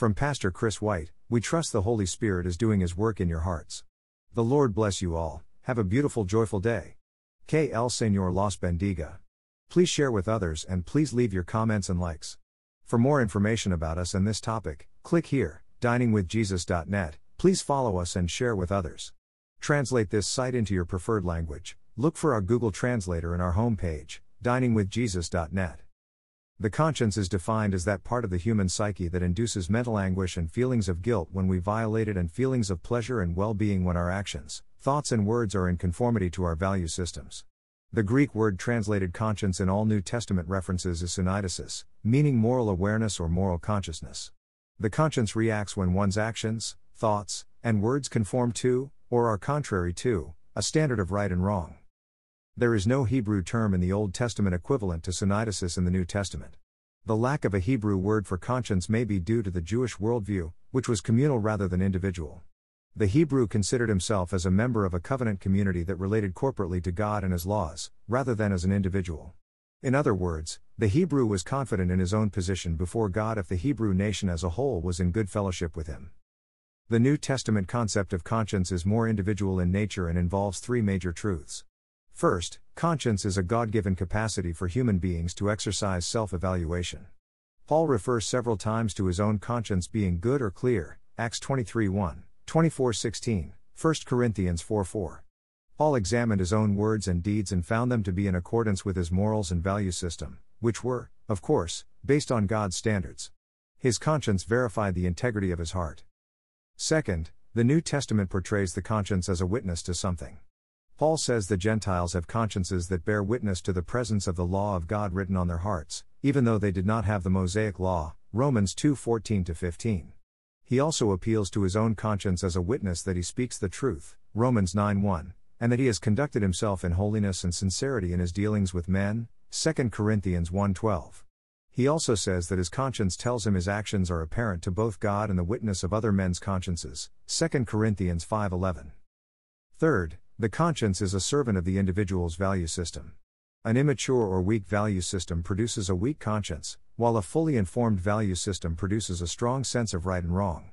From Pastor Chris White, we trust the Holy Spirit is doing His work in your hearts. The Lord bless you all, have a beautiful, joyful day. Que el Señor los bendiga. Please share with others and please leave your comments and likes. For more information about us and this topic, click here, diningwithjesus.net. Please follow us and share with others. Translate this site into your preferred language. Look for our Google Translator in our homepage, diningwithjesus.net. The conscience is defined as that part of the human psyche that induces mental anguish and feelings of guilt when we violate it, and feelings of pleasure and well being when our actions, thoughts, and words are in conformity to our value systems. The Greek word translated conscience in all New Testament references is syneidesis, meaning moral awareness or moral consciousness. The conscience reacts when one's actions, thoughts, and words conform to, or are contrary to, a standard of right and wrong. There is no Hebrew term in the Old Testament equivalent to syneidesis in the New Testament. The lack of a Hebrew word for conscience may be due to the Jewish worldview, which was communal rather than individual. The Hebrew considered himself as a member of a covenant community that related corporately to God and his laws, rather than as an individual. In other words, the Hebrew was confident in his own position before God if the Hebrew nation as a whole was in good fellowship with him. The New Testament concept of conscience is more individual in nature and involves three major truths. First, conscience is a God given capacity for human beings to exercise self evaluation. Paul refers several times to his own conscience being good or clear, Acts 23 1, 24 16, 1 Corinthians 4 4. Paul examined his own words and deeds and found them to be in accordance with his morals and value system, which were, of course, based on God's standards. His conscience verified the integrity of his heart. Second, the New Testament portrays the conscience as a witness to something. Paul says the Gentiles have consciences that bear witness to the presence of the law of God written on their hearts, even though they did not have the Mosaic law, Romans 2 14 15. He also appeals to his own conscience as a witness that he speaks the truth, Romans 9 1, and that he has conducted himself in holiness and sincerity in his dealings with men, 2 Corinthians 1 12. He also says that his conscience tells him his actions are apparent to both God and the witness of other men's consciences. 2 Corinthians 5:11. Third, the conscience is a servant of the individual's value system. An immature or weak value system produces a weak conscience, while a fully informed value system produces a strong sense of right and wrong.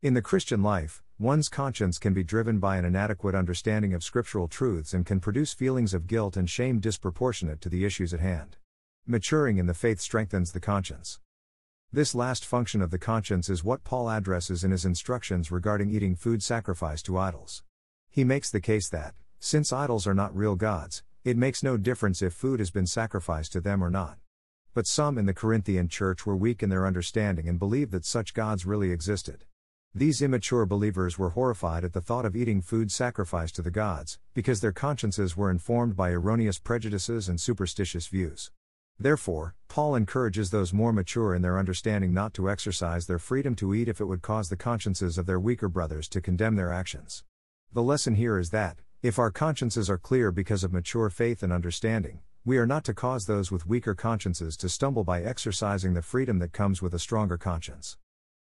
In the Christian life, one's conscience can be driven by an inadequate understanding of scriptural truths and can produce feelings of guilt and shame disproportionate to the issues at hand. Maturing in the faith strengthens the conscience. This last function of the conscience is what Paul addresses in his instructions regarding eating food sacrificed to idols. He makes the case that, since idols are not real gods, it makes no difference if food has been sacrificed to them or not. But some in the Corinthian church were weak in their understanding and believed that such gods really existed. These immature believers were horrified at the thought of eating food sacrificed to the gods, because their consciences were informed by erroneous prejudices and superstitious views. Therefore, Paul encourages those more mature in their understanding not to exercise their freedom to eat if it would cause the consciences of their weaker brothers to condemn their actions. The lesson here is that, if our consciences are clear because of mature faith and understanding, we are not to cause those with weaker consciences to stumble by exercising the freedom that comes with a stronger conscience.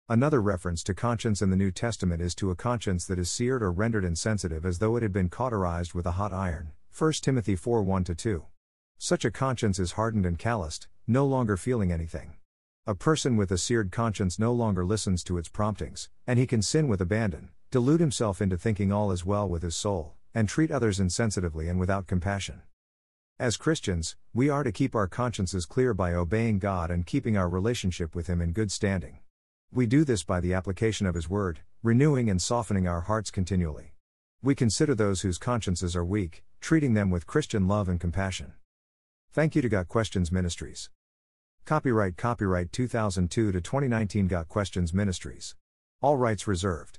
Another reference to conscience in the New Testament is to a conscience that is seared or rendered insensitive as though it had been cauterized with a hot iron. 1 Timothy 4 1 2. Such a conscience is hardened and calloused, no longer feeling anything. A person with a seared conscience no longer listens to its promptings, and he can sin with abandon, delude himself into thinking all is well with his soul, and treat others insensitively and without compassion. As Christians, we are to keep our consciences clear by obeying God and keeping our relationship with Him in good standing. We do this by the application of His Word, renewing and softening our hearts continually. We consider those whose consciences are weak, treating them with Christian love and compassion. Thank you to Got Questions Ministries. Copyright Copyright 2002 to 2019 Got Questions Ministries. All rights reserved.